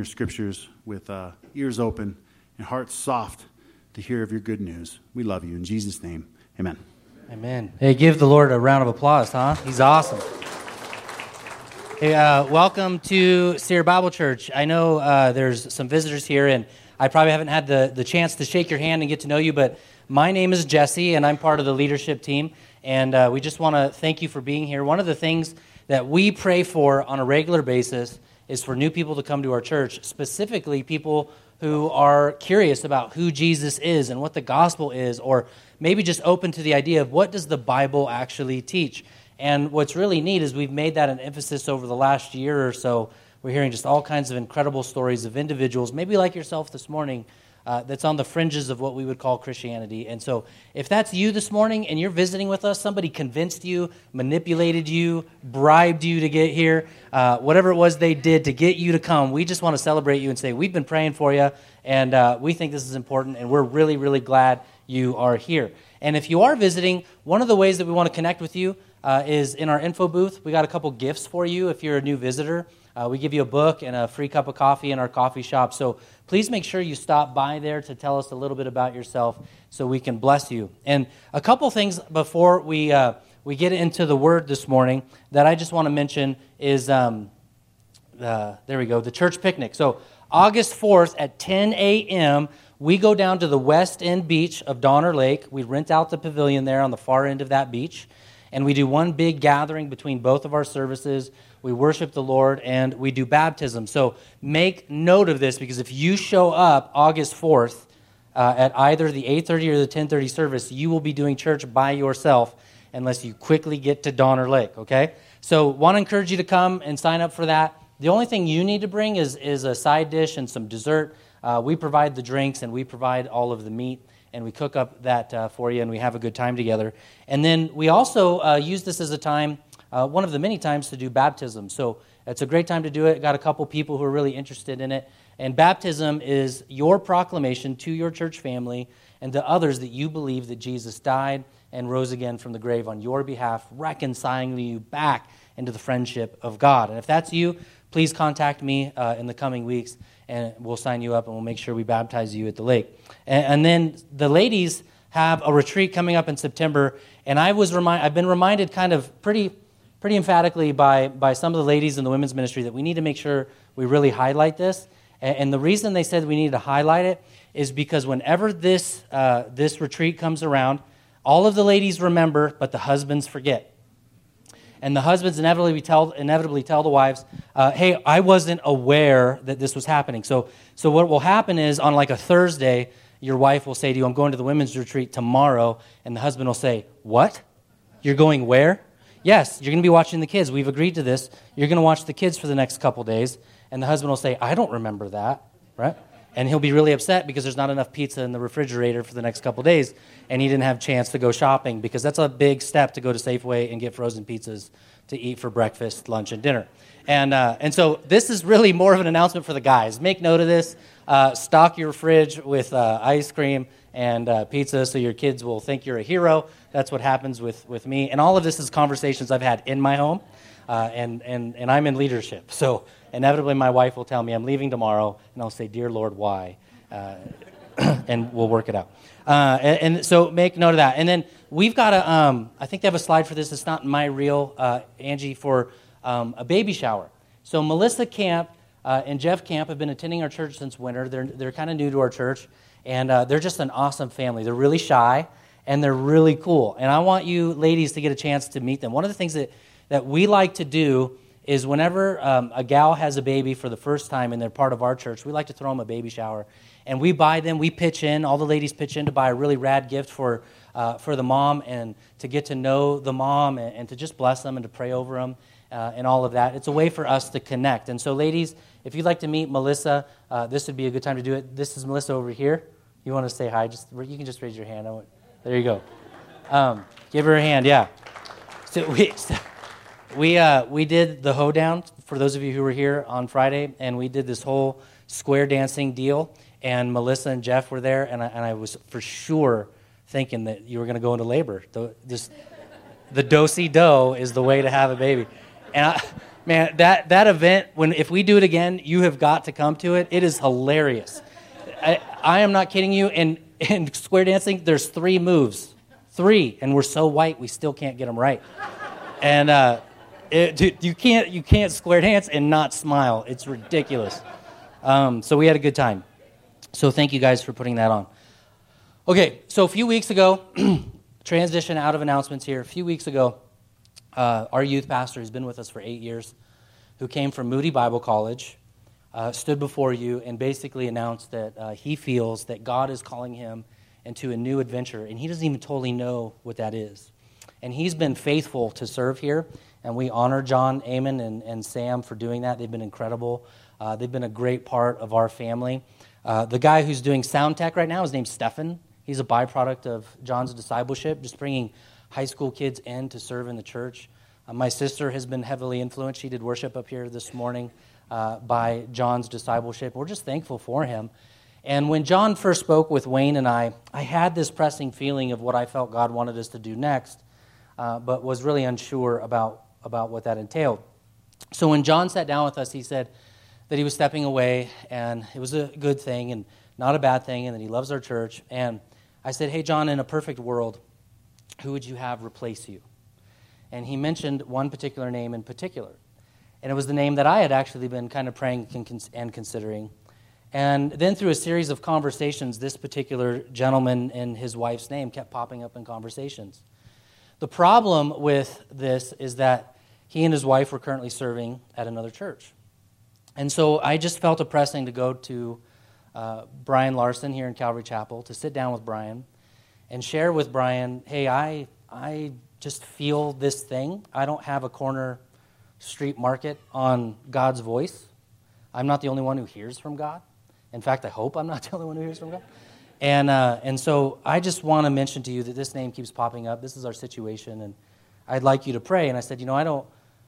your scriptures with uh, ears open and hearts soft to hear of your good news. We love you. In Jesus' name, amen. Amen. Hey, give the Lord a round of applause, huh? He's awesome. Hey, uh, welcome to Sierra Bible Church. I know uh, there's some visitors here, and I probably haven't had the, the chance to shake your hand and get to know you, but my name is Jesse, and I'm part of the leadership team. And uh, we just want to thank you for being here. One of the things that we pray for on a regular basis is for new people to come to our church, specifically people who are curious about who Jesus is and what the gospel is, or maybe just open to the idea of what does the Bible actually teach. And what's really neat is we've made that an emphasis over the last year or so. We're hearing just all kinds of incredible stories of individuals, maybe like yourself this morning, uh, that's on the fringes of what we would call Christianity. And so, if that's you this morning and you're visiting with us, somebody convinced you, manipulated you, bribed you to get here, uh, whatever it was they did to get you to come, we just want to celebrate you and say, We've been praying for you, and uh, we think this is important, and we're really, really glad you are here. And if you are visiting, one of the ways that we want to connect with you uh, is in our info booth. We got a couple gifts for you if you're a new visitor. Uh, we give you a book and a free cup of coffee in our coffee shop. So please make sure you stop by there to tell us a little bit about yourself so we can bless you. And a couple things before we, uh, we get into the word this morning that I just want to mention is um, uh, there we go, the church picnic. So August 4th at 10 a.m., we go down to the west end beach of Donner Lake. We rent out the pavilion there on the far end of that beach. And we do one big gathering between both of our services we worship the Lord, and we do baptism. So make note of this because if you show up August 4th uh, at either the 8.30 or the 10.30 service, you will be doing church by yourself unless you quickly get to Donner Lake, okay? So want to encourage you to come and sign up for that. The only thing you need to bring is, is a side dish and some dessert. Uh, we provide the drinks and we provide all of the meat and we cook up that uh, for you and we have a good time together. And then we also uh, use this as a time uh, one of the many times to do baptism. So it's a great time to do it. Got a couple people who are really interested in it. And baptism is your proclamation to your church family and to others that you believe that Jesus died and rose again from the grave on your behalf, reconciling you back into the friendship of God. And if that's you, please contact me uh, in the coming weeks and we'll sign you up and we'll make sure we baptize you at the lake. And, and then the ladies have a retreat coming up in September. And I was remind, I've been reminded kind of pretty pretty emphatically by, by some of the ladies in the women's ministry that we need to make sure we really highlight this. And, and the reason they said we need to highlight it is because whenever this, uh, this retreat comes around, all of the ladies remember, but the husbands forget. And the husbands inevitably tell, inevitably tell the wives, uh, hey, I wasn't aware that this was happening. So, so what will happen is on like a Thursday, your wife will say to you, I'm going to the women's retreat tomorrow. And the husband will say, What? You're going where? Yes, you're going to be watching the kids. We've agreed to this. You're going to watch the kids for the next couple days. And the husband will say, I don't remember that, right? And he'll be really upset because there's not enough pizza in the refrigerator for the next couple days. And he didn't have a chance to go shopping because that's a big step to go to Safeway and get frozen pizzas to eat for breakfast, lunch, and dinner. And, uh, and so this is really more of an announcement for the guys. Make note of this. Uh, stock your fridge with uh, ice cream and uh, pizza so your kids will think you're a hero. That's what happens with, with me. And all of this is conversations I've had in my home, uh, and, and, and I'm in leadership. So inevitably, my wife will tell me I'm leaving tomorrow, and I'll say, Dear Lord, why? Uh, and we'll work it out. Uh, and, and, so make note of that. And then we've got a, um, I think they have a slide for this. It's not my reel, uh, Angie, for um, a baby shower. So Melissa Camp uh, and Jeff Camp have been attending our church since winter. They're, they're kind of new to our church. And uh, they're just an awesome family. They're really shy and they're really cool. And I want you ladies to get a chance to meet them. One of the things that, that we like to do is whenever um, a gal has a baby for the first time and they're part of our church, we like to throw them a baby shower. And we buy them, we pitch in, all the ladies pitch in to buy a really rad gift for, uh, for the mom and to get to know the mom and, and to just bless them and to pray over them uh, and all of that. It's a way for us to connect. And so, ladies, if you'd like to meet Melissa, uh, this would be a good time to do it. This is Melissa over here. You want to say hi? Just you can just raise your hand. There you go. Um, give her a hand. Yeah. So we so we uh, we did the hoedown for those of you who were here on Friday, and we did this whole square dancing deal. And Melissa and Jeff were there, and I, and I was for sure thinking that you were going to go into labor. The, the do si do is the way to have a baby. And I, Man, that, that event, when if we do it again, you have got to come to it. It is hilarious. I, I am not kidding you. And in square dancing, there's three moves. Three. And we're so white, we still can't get them right. And uh, it, you, can't, you can't square dance and not smile. It's ridiculous. Um, so we had a good time. So thank you guys for putting that on. Okay, so a few weeks ago, transition out of announcements here. A few weeks ago, uh, our youth pastor, who's been with us for eight years, who came from Moody Bible College, uh, stood before you and basically announced that uh, he feels that God is calling him into a new adventure, and he doesn't even totally know what that is. And he's been faithful to serve here, and we honor John, Amon, and, and Sam for doing that. They've been incredible. Uh, they've been a great part of our family. Uh, the guy who's doing sound tech right now is named Stefan. He's a byproduct of John's discipleship, just bringing high school kids in to serve in the church. Uh, my sister has been heavily influenced. She did worship up here this morning uh, by John's discipleship. We're just thankful for him. And when John first spoke with Wayne and I, I had this pressing feeling of what I felt God wanted us to do next, uh, but was really unsure about, about what that entailed. So when John sat down with us, he said that he was stepping away, and it was a good thing and not a bad thing, and that he loves our church. And I said, Hey, John, in a perfect world, who would you have replace you? And he mentioned one particular name in particular. And it was the name that I had actually been kind of praying and considering. And then through a series of conversations, this particular gentleman and his wife's name kept popping up in conversations. The problem with this is that he and his wife were currently serving at another church. And so I just felt a pressing to go to uh, Brian Larson here in Calvary Chapel to sit down with Brian and share with Brian, hey, I, I just feel this thing. I don't have a corner street market on God's voice. I'm not the only one who hears from God. In fact, I hope I'm not the only one who hears from God. And, uh, and so I just want to mention to you that this name keeps popping up. This is our situation, and I'd like you to pray. And I said, you know, I don't,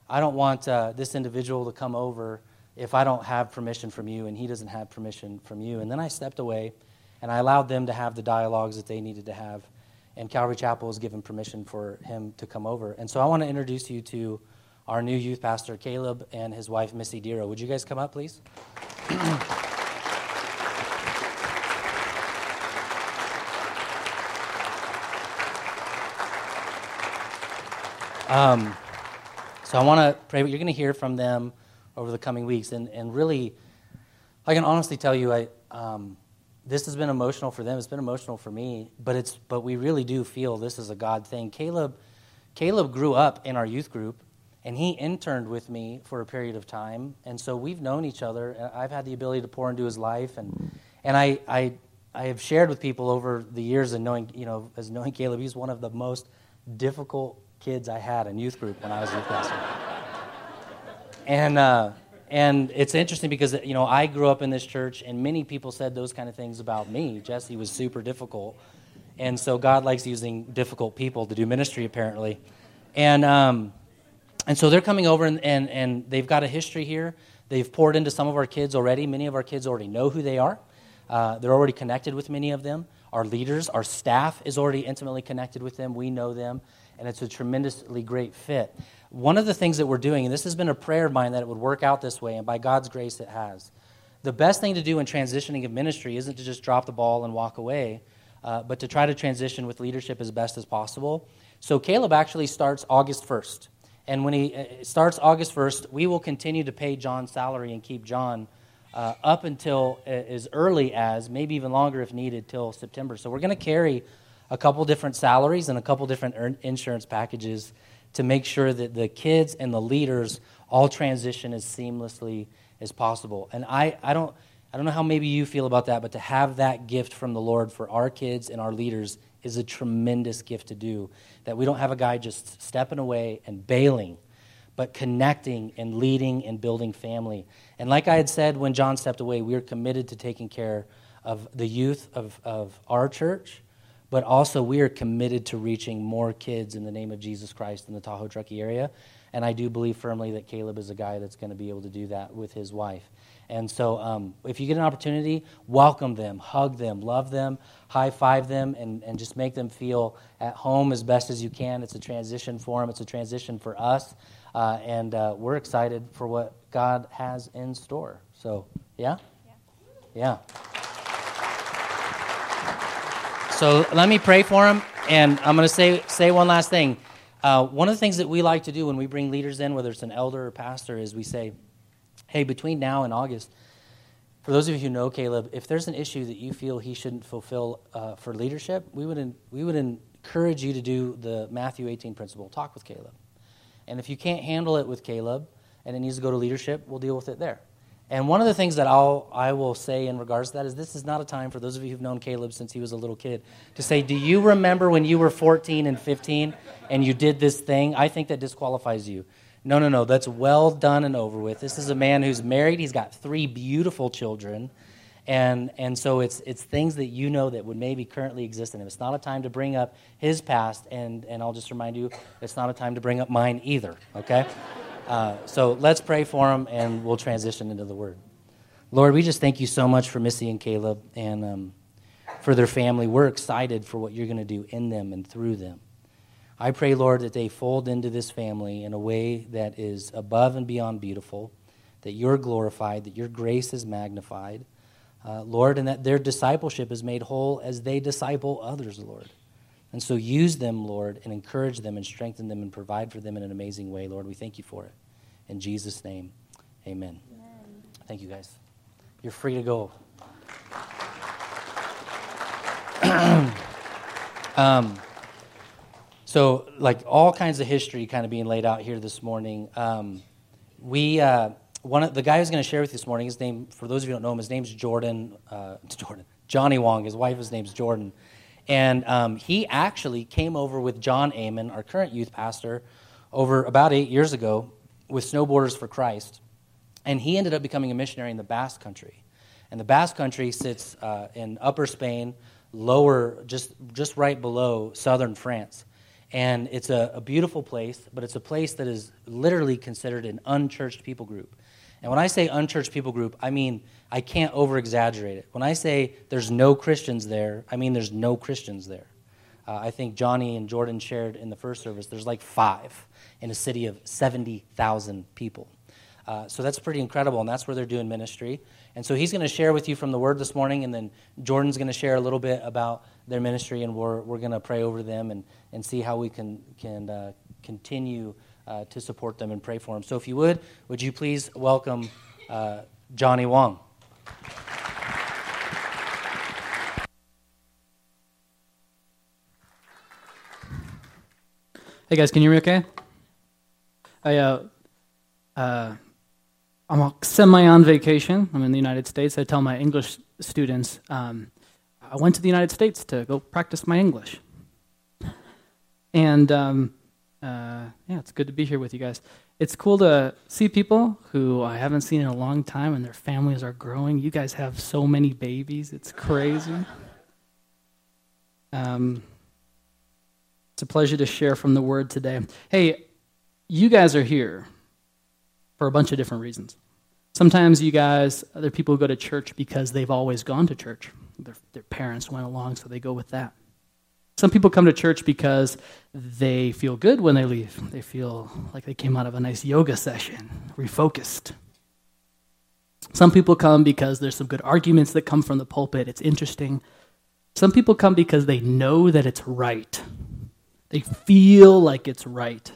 I don't want uh, this individual to come over if I don't have permission from you and he doesn't have permission from you. And then I stepped away and I allowed them to have the dialogues that they needed to have. And Calvary Chapel was given permission for him to come over. And so I want to introduce you to our new youth pastor, Caleb, and his wife, Missy Dero. Would you guys come up, please? um, so I want to pray. You're going to hear from them over the coming weeks. And, and really, I can honestly tell you, I, um, this has been emotional for them. It's been emotional for me, but, it's, but we really do feel this is a God thing. Caleb, Caleb grew up in our youth group, and he interned with me for a period of time. And so we've known each other. And I've had the ability to pour into his life. And, and I, I, I have shared with people over the years and knowing, you know, as knowing Caleb, he's one of the most difficult kids I had in youth group when I was a youth pastor and uh, and it's interesting because you know I grew up in this church, and many people said those kind of things about me. Jesse was super difficult, and so God likes using difficult people to do ministry, apparently, and um, and so they're coming over, and, and and they've got a history here. They've poured into some of our kids already. Many of our kids already know who they are. Uh, they're already connected with many of them. Our leaders, our staff is already intimately connected with them. We know them, and it's a tremendously great fit. One of the things that we're doing, and this has been a prayer of mine that it would work out this way, and by God's grace it has. The best thing to do in transitioning of ministry isn't to just drop the ball and walk away, uh, but to try to transition with leadership as best as possible. So Caleb actually starts August 1st. And when he uh, starts August 1st, we will continue to pay John's salary and keep John uh, up until uh, as early as, maybe even longer if needed, till September. So we're going to carry a couple different salaries and a couple different insurance packages to make sure that the kids and the leaders all transition as seamlessly as possible. And I, I, don't, I don't know how maybe you feel about that, but to have that gift from the Lord for our kids and our leaders is a tremendous gift to do. That we don't have a guy just stepping away and bailing, but connecting and leading and building family. And like I had said when John stepped away, we are committed to taking care of the youth of, of our church but also we are committed to reaching more kids in the name of Jesus Christ in the Tahoe Truckee area. And I do believe firmly that Caleb is a guy that's going to be able to do that with his wife. And so, um, if you get an opportunity, welcome them, hug them, love them, high five them, and, and just make them feel at home as best as you can. It's a transition for them, it's a transition for us. Uh, and uh, we're excited for what God has in store. So, yeah? Yeah. So let me pray for him. And I'm going to say, say one last thing. Uh, one of the things that we like to do when we bring leaders in, whether it's an elder or pastor, is we say, hey, between now and August, for those of you who know Caleb, if there's an issue that you feel he shouldn't fulfill uh, for leadership, we would, we would encourage you to do the Matthew 18 principle. Talk with Caleb. And if you can't handle it with Caleb and it needs to go to leadership, we'll deal with it there. And one of the things that I'll, I will say in regards to that is this is not a time for those of you who've known Caleb since he was a little kid to say, Do you remember when you were 14 and 15 and you did this thing? I think that disqualifies you. No, no, no. That's well done and over with. This is a man who's married. He's got three beautiful children. And, and so it's, it's things that you know that would maybe currently exist in him. It's not a time to bring up his past, and, and I'll just remind you, it's not a time to bring up mine either, okay? Uh, so let's pray for them and we'll transition into the word. Lord, we just thank you so much for Missy and Caleb and um, for their family. We're excited for what you're going to do in them and through them. I pray, Lord, that they fold into this family in a way that is above and beyond beautiful, that you're glorified, that your grace is magnified, uh, Lord, and that their discipleship is made whole as they disciple others, Lord. And so use them, Lord, and encourage them and strengthen them and provide for them in an amazing way, Lord. We thank you for it. In Jesus' name, amen. amen. Thank you, guys. You're free to go. um, so, like all kinds of history kind of being laid out here this morning. Um, we, uh, one of the guy who's going to share with you this morning, his name, for those of you who don't know him, his name's Jordan, uh, Jordan, Johnny Wong. His wife's name's Jordan. And um, he actually came over with John Amen, our current youth pastor, over about eight years ago with Snowboarders for Christ. And he ended up becoming a missionary in the Basque Country. And the Basque Country sits uh, in upper Spain, lower, just, just right below southern France. And it's a, a, beautiful place, but it's a place that is literally considered an unchurched people group. And when I say unchurched people group, I mean, I can't over exaggerate it. When I say there's no Christians there, I mean there's no Christians there. Uh, I think Johnny and Jordan shared in the first service, there's like five in a city of 70,000 people. Uh, so that's pretty incredible, and that's where they're doing ministry. And so he's going to share with you from the Word this morning, and then Jordan's going to share a little bit about their ministry, and we're, we're going to pray over them and, and see how we can, can uh, continue uh, to support them and pray for them. So if you would, would you please welcome uh, Johnny Wong? Hey guys, can you hear me okay? I, uh, uh, I'm semi on vacation. I'm in the United States. I tell my English students um, I went to the United States to go practice my English. And um, uh, yeah, it's good to be here with you guys. It's cool to see people who I haven't seen in a long time and their families are growing. You guys have so many babies, it's crazy. Um, it's a pleasure to share from the Word today. Hey, you guys are here for a bunch of different reasons. Sometimes you guys, other people go to church because they've always gone to church. Their, their parents went along, so they go with that. Some people come to church because they feel good when they leave. They feel like they came out of a nice yoga session, refocused. Some people come because there's some good arguments that come from the pulpit. It's interesting. Some people come because they know that it's right. They feel like it's right.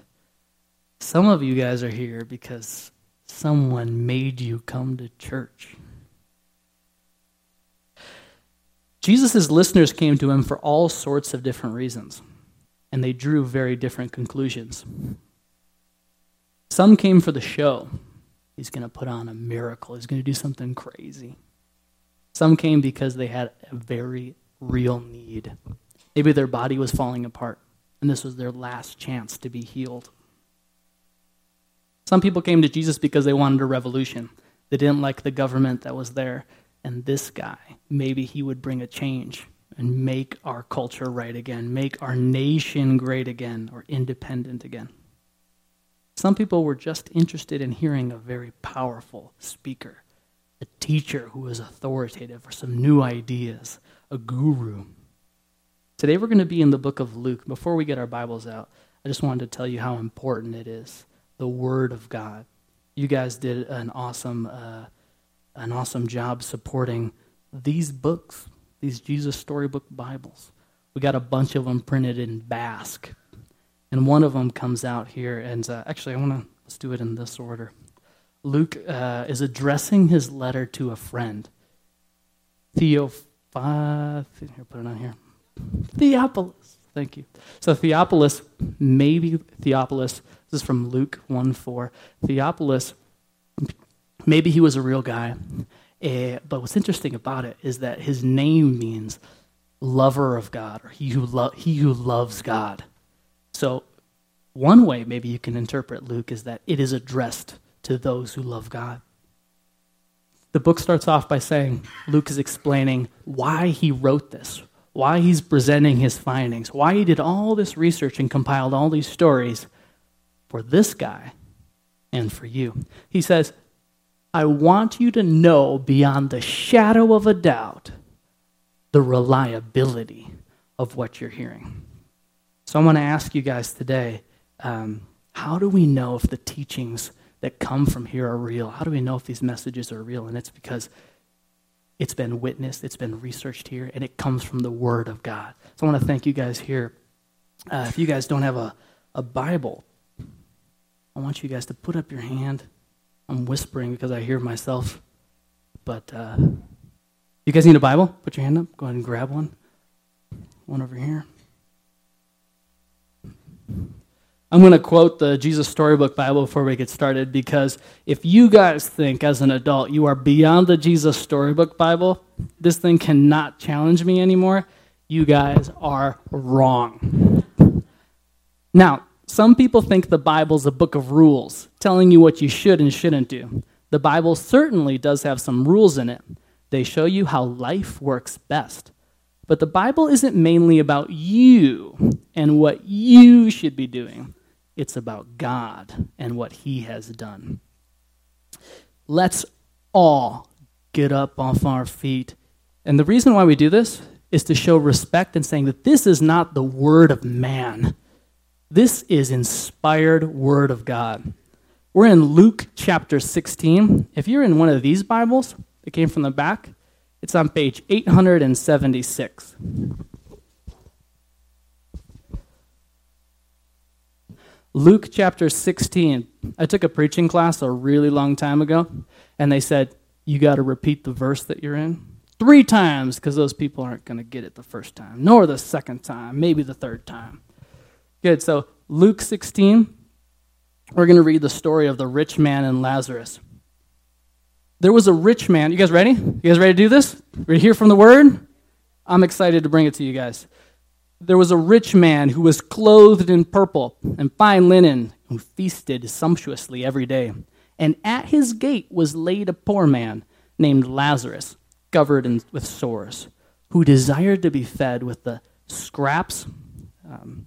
Some of you guys are here because someone made you come to church. Jesus' listeners came to him for all sorts of different reasons, and they drew very different conclusions. Some came for the show. He's going to put on a miracle, he's going to do something crazy. Some came because they had a very real need. Maybe their body was falling apart, and this was their last chance to be healed. Some people came to Jesus because they wanted a revolution. They didn't like the government that was there and this guy, maybe he would bring a change and make our culture right again, make our nation great again or independent again. Some people were just interested in hearing a very powerful speaker, a teacher who was authoritative, or some new ideas, a guru. Today we're going to be in the book of Luke. Before we get our Bibles out, I just wanted to tell you how important it is the Word of God. You guys did an awesome, uh, an awesome job supporting these books, these Jesus Storybook Bibles. We got a bunch of them printed in Basque, and one of them comes out here. And uh, actually, I want to let's do it in this order. Luke uh, is addressing his letter to a friend, Theophilus. Here, put it on here. Theophilus. Thank you. So Theophilus, maybe Theophilus. This is from Luke one four. Theophilus, maybe he was a real guy, uh, but what's interesting about it is that his name means lover of God or he who lo- he who loves God. So one way maybe you can interpret Luke is that it is addressed to those who love God. The book starts off by saying Luke is explaining why he wrote this, why he's presenting his findings, why he did all this research and compiled all these stories for this guy and for you. He says, I want you to know beyond the shadow of a doubt the reliability of what you're hearing. So I want to ask you guys today um, how do we know if the teachings that come from here are real? How do we know if these messages are real? And it's because it's been witnessed, it's been researched here, and it comes from the Word of God. So I want to thank you guys here. Uh, if you guys don't have a, a Bible, I want you guys to put up your hand. I'm whispering because I hear myself. But uh, you guys need a Bible? Put your hand up. Go ahead and grab one. One over here. I'm going to quote the Jesus Storybook Bible before we get started because if you guys think as an adult you are beyond the Jesus Storybook Bible, this thing cannot challenge me anymore, you guys are wrong. Now, some people think the Bible's a book of rules, telling you what you should and shouldn't do. The Bible certainly does have some rules in it. They show you how life works best. But the Bible isn't mainly about you and what you should be doing. It's about God and what He has done. Let's all get up off our feet. And the reason why we do this is to show respect and saying that this is not the word of man. This is inspired word of God. We're in Luke chapter 16. If you're in one of these Bibles that came from the back, it's on page 876. Luke chapter 16. I took a preaching class a really long time ago, and they said, You got to repeat the verse that you're in three times because those people aren't going to get it the first time, nor the second time, maybe the third time. Good. So, Luke 16, we're going to read the story of the rich man and Lazarus. There was a rich man. You guys ready? You guys ready to do this? Ready to hear from the word? I'm excited to bring it to you guys. There was a rich man who was clothed in purple and fine linen, who feasted sumptuously every day. And at his gate was laid a poor man named Lazarus, covered in, with sores, who desired to be fed with the scraps, um,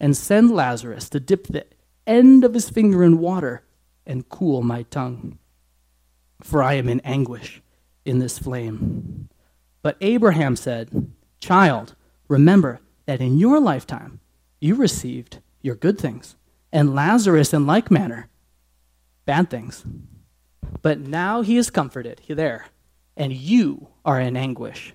and send Lazarus to dip the end of his finger in water and cool my tongue for I am in anguish in this flame. But Abraham said, Child, remember that in your lifetime you received your good things, and Lazarus in like manner bad things. But now he is comforted there, and you are in anguish.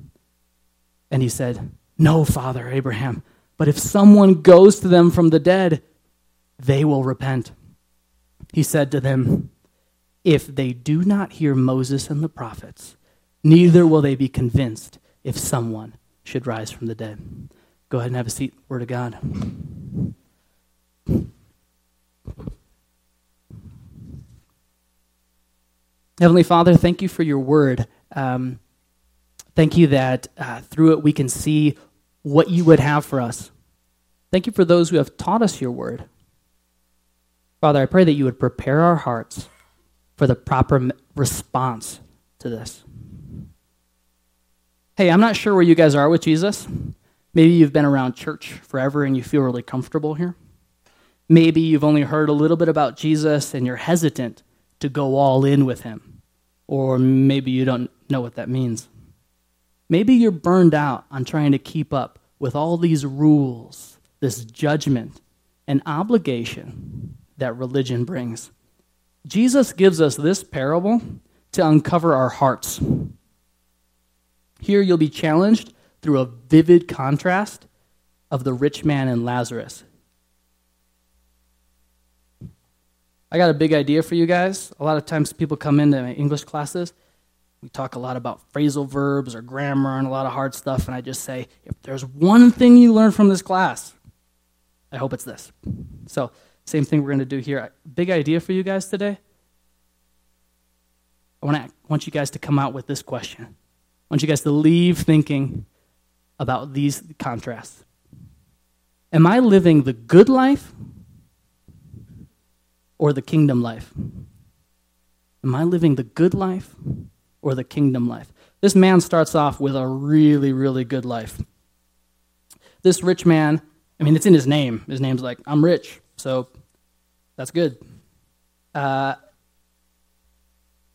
And he said, No, Father Abraham, but if someone goes to them from the dead, they will repent. he said to them, If they do not hear Moses and the prophets, neither will they be convinced if someone should rise from the dead. Go ahead and have a seat. Word of God. Heavenly Father, thank you for your word. Um, thank you that uh, through it we can see what you would have for us. Thank you for those who have taught us your word. Father, I pray that you would prepare our hearts for the proper response to this. Hey, I'm not sure where you guys are with Jesus. Maybe you've been around church forever and you feel really comfortable here. Maybe you've only heard a little bit about Jesus and you're hesitant to go all in with him. Or maybe you don't know what that means. Maybe you're burned out on trying to keep up with all these rules, this judgment, and obligation that religion brings. Jesus gives us this parable to uncover our hearts. Here you'll be challenged through a vivid contrast of the rich man and Lazarus. I got a big idea for you guys. A lot of times people come into my English classes. We talk a lot about phrasal verbs or grammar and a lot of hard stuff, and I just say, if there's one thing you learn from this class, I hope it's this. So, same thing we're going to do here. Big idea for you guys today. I want, to, want you guys to come out with this question. I want you guys to leave thinking about these contrasts. Am I living the good life or the kingdom life? Am I living the good life or the kingdom life? This man starts off with a really, really good life. This rich man, I mean, it's in his name. His name's like, I'm rich, so that's good. Uh,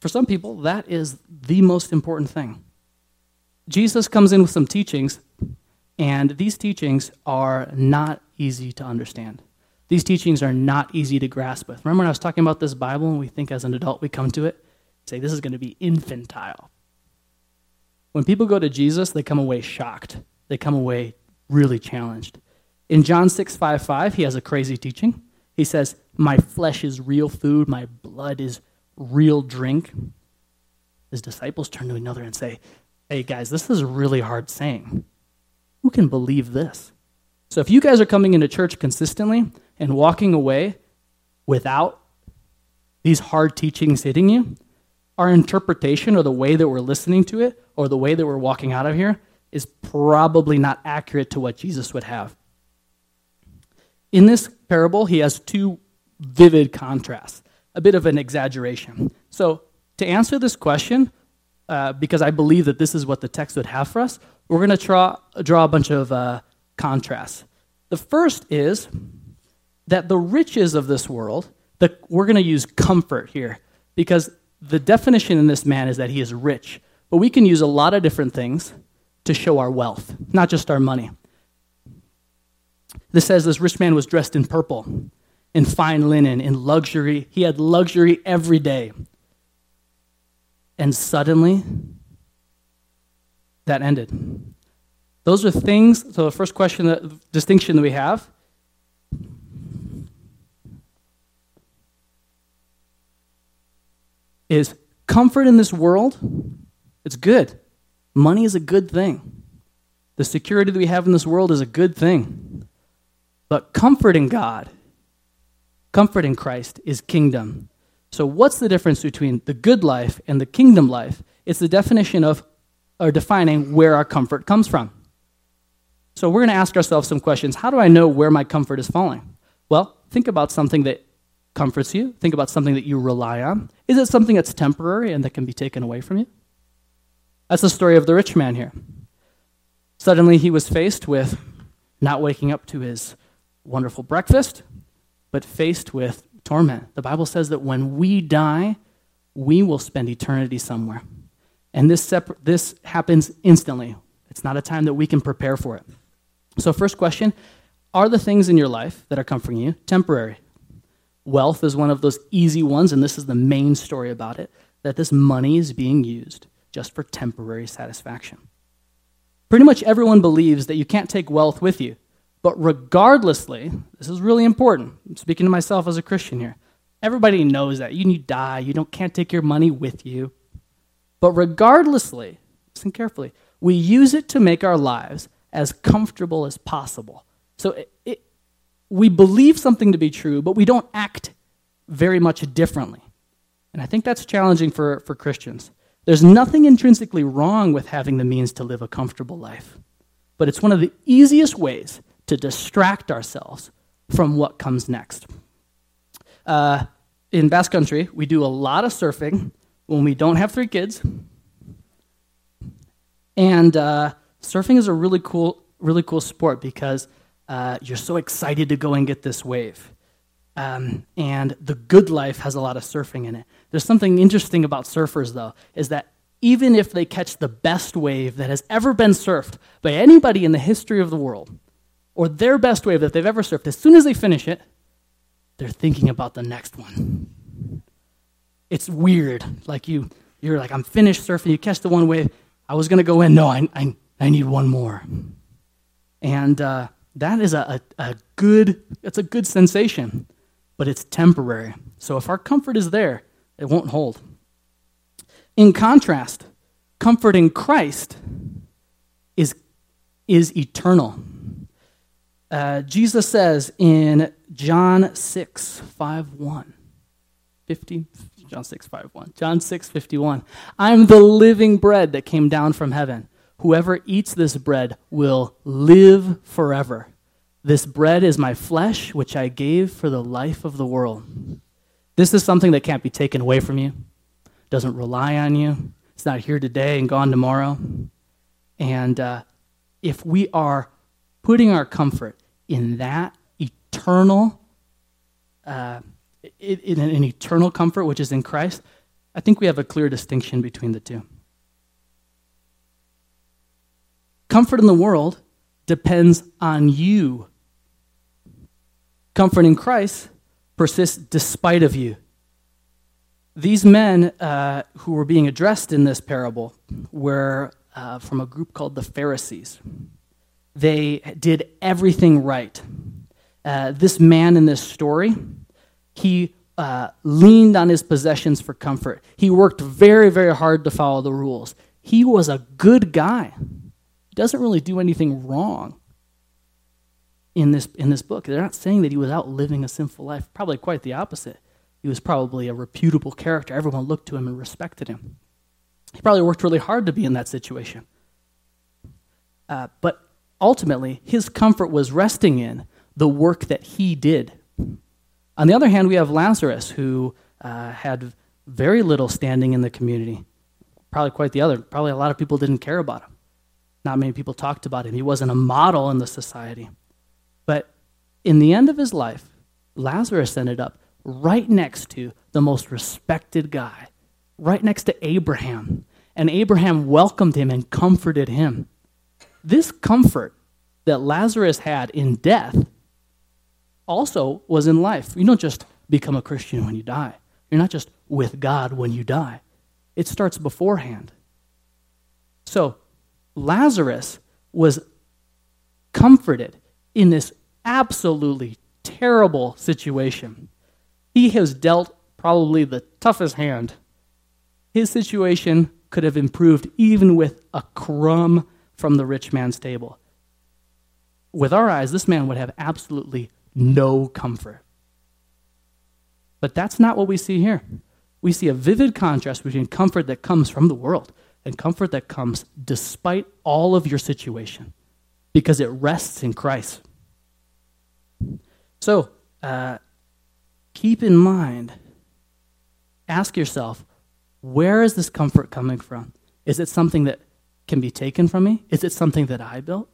for some people, that is the most important thing. Jesus comes in with some teachings, and these teachings are not easy to understand. These teachings are not easy to grasp with. Remember when I was talking about this Bible and we think as an adult we come to it, say this is going to be infantile. When people go to Jesus, they come away shocked. They come away really challenged. In John 6 5 5, he has a crazy teaching. He says, My flesh is real food, my blood is real drink. His disciples turn to another and say, Hey guys, this is a really hard saying. Who can believe this? So if you guys are coming into church consistently and walking away without these hard teachings hitting you, our interpretation or the way that we're listening to it or the way that we're walking out of here is probably not accurate to what Jesus would have. In this parable, he has two vivid contrasts, a bit of an exaggeration. So, to answer this question, uh, because I believe that this is what the text would have for us, we're going to draw, draw a bunch of uh, contrasts. The first is that the riches of this world, the, we're going to use comfort here because the definition in this man is that he is rich. But we can use a lot of different things to show our wealth, not just our money. This says this rich man was dressed in purple, in fine linen, in luxury. He had luxury every day. And suddenly, that ended. Those are things, so the first question, the distinction that we have is comfort in this world, it's good. Money is a good thing. The security that we have in this world is a good thing. But comfort in God, comfort in Christ is kingdom. So, what's the difference between the good life and the kingdom life? It's the definition of or defining where our comfort comes from. So, we're going to ask ourselves some questions. How do I know where my comfort is falling? Well, think about something that comforts you. Think about something that you rely on. Is it something that's temporary and that can be taken away from you? That's the story of the rich man here. Suddenly he was faced with not waking up to his wonderful breakfast, but faced with torment. The Bible says that when we die, we will spend eternity somewhere. And this, separ- this happens instantly. It's not a time that we can prepare for it. So, first question Are the things in your life that are comforting you temporary? Wealth is one of those easy ones, and this is the main story about it that this money is being used just for temporary satisfaction. Pretty much everyone believes that you can't take wealth with you. But regardlessly, this is really important. I'm speaking to myself as a Christian here. Everybody knows that. You, die, you don't, can't take your money with you. But regardlessly, listen carefully, we use it to make our lives as comfortable as possible. So it, it, we believe something to be true, but we don't act very much differently. And I think that's challenging for, for Christians. There's nothing intrinsically wrong with having the means to live a comfortable life, but it's one of the easiest ways to distract ourselves from what comes next. Uh, in Basque Country, we do a lot of surfing when we don't have three kids. And uh, surfing is a really cool, really cool sport because uh, you're so excited to go and get this wave. Um, and the good life has a lot of surfing in it. There's something interesting about surfers, though, is that even if they catch the best wave that has ever been surfed by anybody in the history of the world, or their best wave that they've ever surfed, as soon as they finish it, they're thinking about the next one. It's weird. Like you, you're like, I'm finished surfing. You catch the one wave. I was to go in. No, I, I, I need one more. And uh, that is a, a, a good, it's a good sensation, but it's temporary. So if our comfort is there, it won't hold. In contrast, comfort in Christ is, is eternal. Uh, Jesus says in John 6, 5, 1, 50, John 6, 5, 1, John 6, 51, I'm the living bread that came down from heaven. Whoever eats this bread will live forever. This bread is my flesh, which I gave for the life of the world. This is something that can't be taken away from you, doesn't rely on you. It's not here today and gone tomorrow. And uh, if we are putting our comfort in that eternal, uh, in an eternal comfort which is in Christ, I think we have a clear distinction between the two. Comfort in the world depends on you. Comfort in Christ persists despite of you. These men uh, who were being addressed in this parable were uh, from a group called the Pharisees they did everything right. Uh, this man in this story, he uh, leaned on his possessions for comfort. He worked very, very hard to follow the rules. He was a good guy. Doesn't really do anything wrong in this, in this book. They're not saying that he was out living a sinful life. Probably quite the opposite. He was probably a reputable character. Everyone looked to him and respected him. He probably worked really hard to be in that situation. Uh, but ultimately, his comfort was resting in the work that he did. On the other hand, we have Lazarus, who uh, had very little standing in the community. Probably quite the other. Probably a lot of people didn't care about him. Not many people talked about him. He wasn't a model in the society. But in the end of his life, Lazarus ended up right next to the most respected guy, right next to Abraham. And Abraham welcomed him and comforted him. This comfort that Lazarus had in death also was in life. You don't just become a Christian when you die, you're not just with God when you die, it starts beforehand. So, Lazarus was comforted in this absolutely terrible situation. He has dealt probably the toughest hand. His situation could have improved even with a crumb from the rich man's table. With our eyes, this man would have absolutely no comfort. But that's not what we see here. We see a vivid contrast between comfort that comes from the world and comfort that comes despite all of your situation because it rests in Christ. So, uh, keep in mind, ask yourself, where is this comfort coming from? Is it something that can be taken from me? Is it something that I built?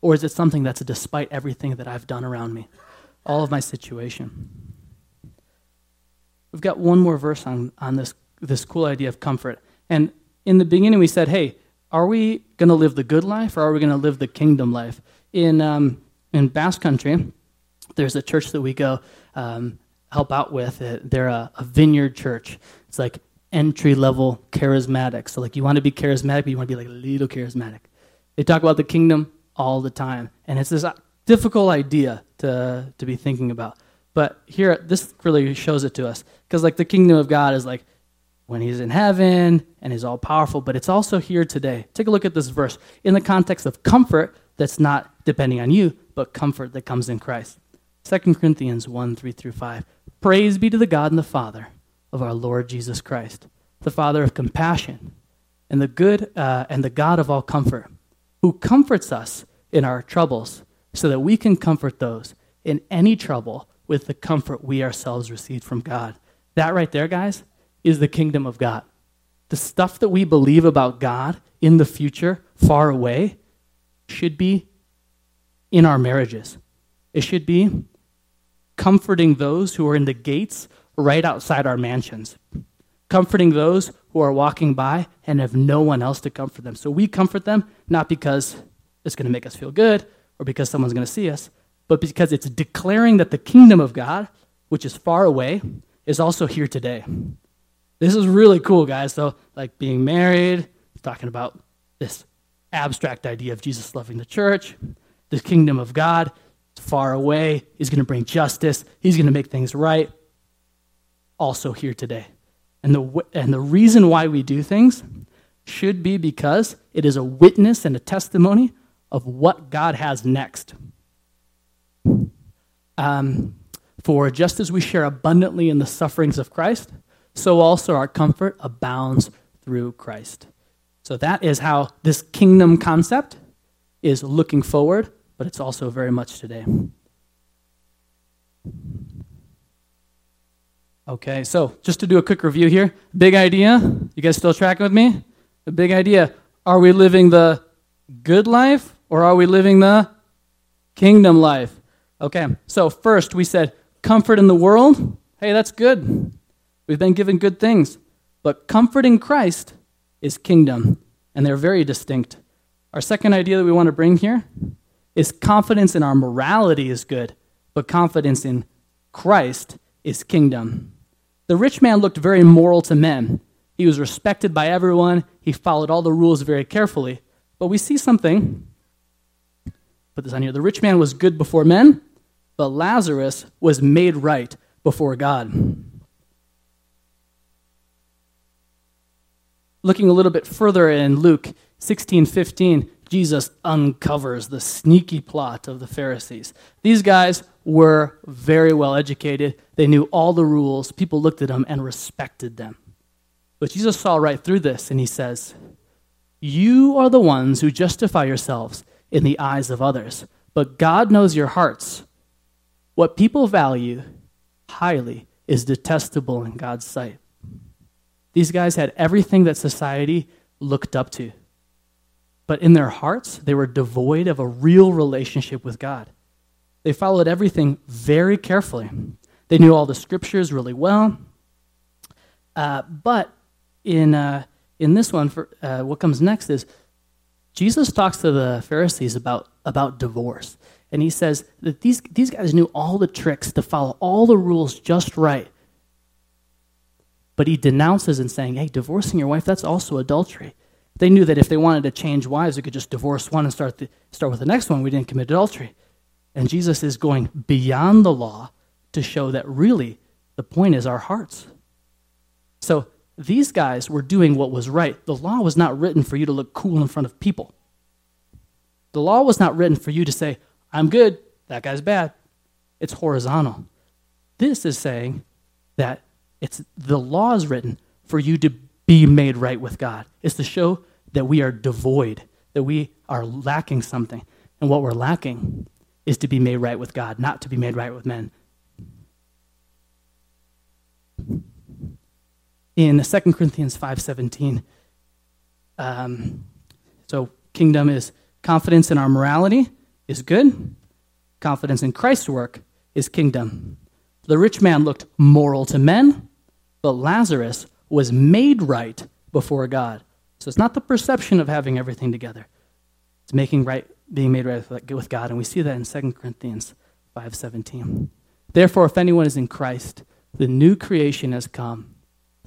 Or is it something that's despite everything that I've done around me, all of my situation? We've got one more verse on, on this, this cool idea of comfort. And in the beginning, we said, hey, are we going to live the good life or are we going to live the kingdom life? In, um, in Basque Country, there's a church that we go um, help out with. They're a, a vineyard church. It's like entry level charismatic. So, like, you want to be charismatic, but you want to be like a little charismatic. They talk about the kingdom all the time. And it's this difficult idea to, to be thinking about. But here, this really shows it to us. Because, like, the kingdom of God is like when he's in heaven and he's all powerful, but it's also here today. Take a look at this verse in the context of comfort that's not depending on you, but comfort that comes in Christ. 2 Corinthians 1 3 through 5. Praise be to the God and the Father of our Lord Jesus Christ, the Father of compassion and the good uh, and the God of all comfort, who comforts us in our troubles, so that we can comfort those in any trouble with the comfort we ourselves received from God. That right there, guys, is the kingdom of God. The stuff that we believe about God in the future, far away, should be in our marriages. It should be comforting those who are in the gates right outside our mansions, comforting those who are walking by and have no one else to comfort them. So we comfort them not because it's going to make us feel good or because someone's going to see us, but because it's declaring that the kingdom of God, which is far away, is also here today. This is really cool, guys. So, like being married, talking about this abstract idea of Jesus loving the church, the kingdom of God, it's far away. He's going to bring justice, He's going to make things right. Also here today. And the, and the reason why we do things should be because it is a witness and a testimony of what God has next. Um, for just as we share abundantly in the sufferings of Christ, so also our comfort abounds through Christ. So that is how this kingdom concept is looking forward, but it's also very much today. Okay, so just to do a quick review here. Big idea. You guys still tracking with me? The big idea. Are we living the good life or are we living the kingdom life? Okay, so first we said comfort in the world. Hey, that's good. We've been given good things. But comfort in Christ is kingdom, and they're very distinct. Our second idea that we want to bring here is confidence in our morality is good, but confidence in Christ is kingdom. The rich man looked very moral to men. He was respected by everyone. He followed all the rules very carefully. But we see something. Put this on here. The rich man was good before men, but Lazarus was made right before God. Looking a little bit further in Luke 16 15, Jesus uncovers the sneaky plot of the Pharisees. These guys were very well educated, they knew all the rules. People looked at them and respected them. But Jesus saw right through this and he says, You are the ones who justify yourselves in the eyes of others, but God knows your hearts. What people value highly is detestable in God's sight. These guys had everything that society looked up to. But in their hearts, they were devoid of a real relationship with God. They followed everything very carefully. They knew all the scriptures really well. Uh, but in, uh, in this one, for, uh, what comes next is Jesus talks to the Pharisees about, about divorce. And he says that these, these guys knew all the tricks to follow all the rules just right. But he denounces and saying, hey, divorcing your wife, that's also adultery. They knew that if they wanted to change wives, they could just divorce one and start, the, start with the next one. We didn't commit adultery. And Jesus is going beyond the law to show that really the point is our hearts. So these guys were doing what was right. The law was not written for you to look cool in front of people. The law was not written for you to say, I'm good, that guy's bad. It's horizontal. This is saying that it's the law is written for you to be made right with God. It's to show that we are devoid, that we are lacking something. And what we're lacking is to be made right with God, not to be made right with men. In 2 Corinthians 5.17, um, so kingdom is confidence in our morality is good. Confidence in Christ's work is kingdom. The rich man looked moral to men, but Lazarus was made right before God. So it's not the perception of having everything together. It's making right being made right with God, and we see that in 2 Corinthians 5:17. Therefore, if anyone is in Christ, the new creation has come.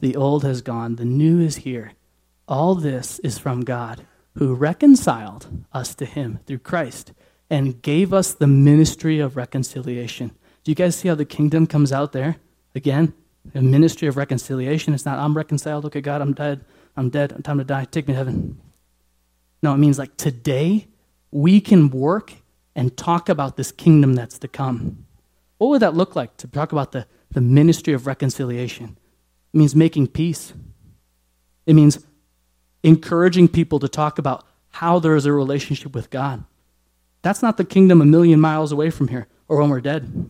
The old has gone, the new is here. All this is from God, who reconciled us to him through Christ and gave us the ministry of reconciliation. Do you guys see how the kingdom comes out there? Again, a ministry of reconciliation. It's not, I'm reconciled. Okay, God, I'm dead. I'm dead. I'm Time to die. Take me to heaven. No, it means like today we can work and talk about this kingdom that's to come. What would that look like to talk about the, the ministry of reconciliation? It means making peace. It means encouraging people to talk about how there is a relationship with God. That's not the kingdom a million miles away from here or when we're dead.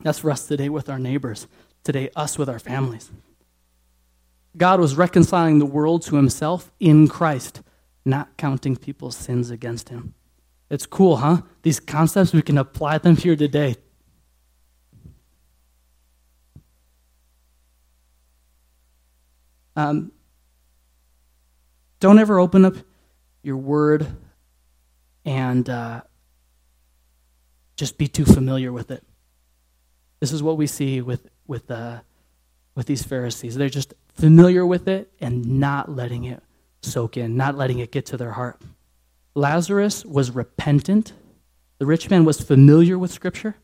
That's for us today with our neighbors, today, us with our families. God was reconciling the world to himself in Christ, not counting people's sins against him. It's cool, huh? These concepts, we can apply them here today. Um, don't ever open up your word and uh, just be too familiar with it. This is what we see with with uh, with these Pharisees. They're just familiar with it and not letting it soak in, not letting it get to their heart. Lazarus was repentant. The rich man was familiar with Scripture,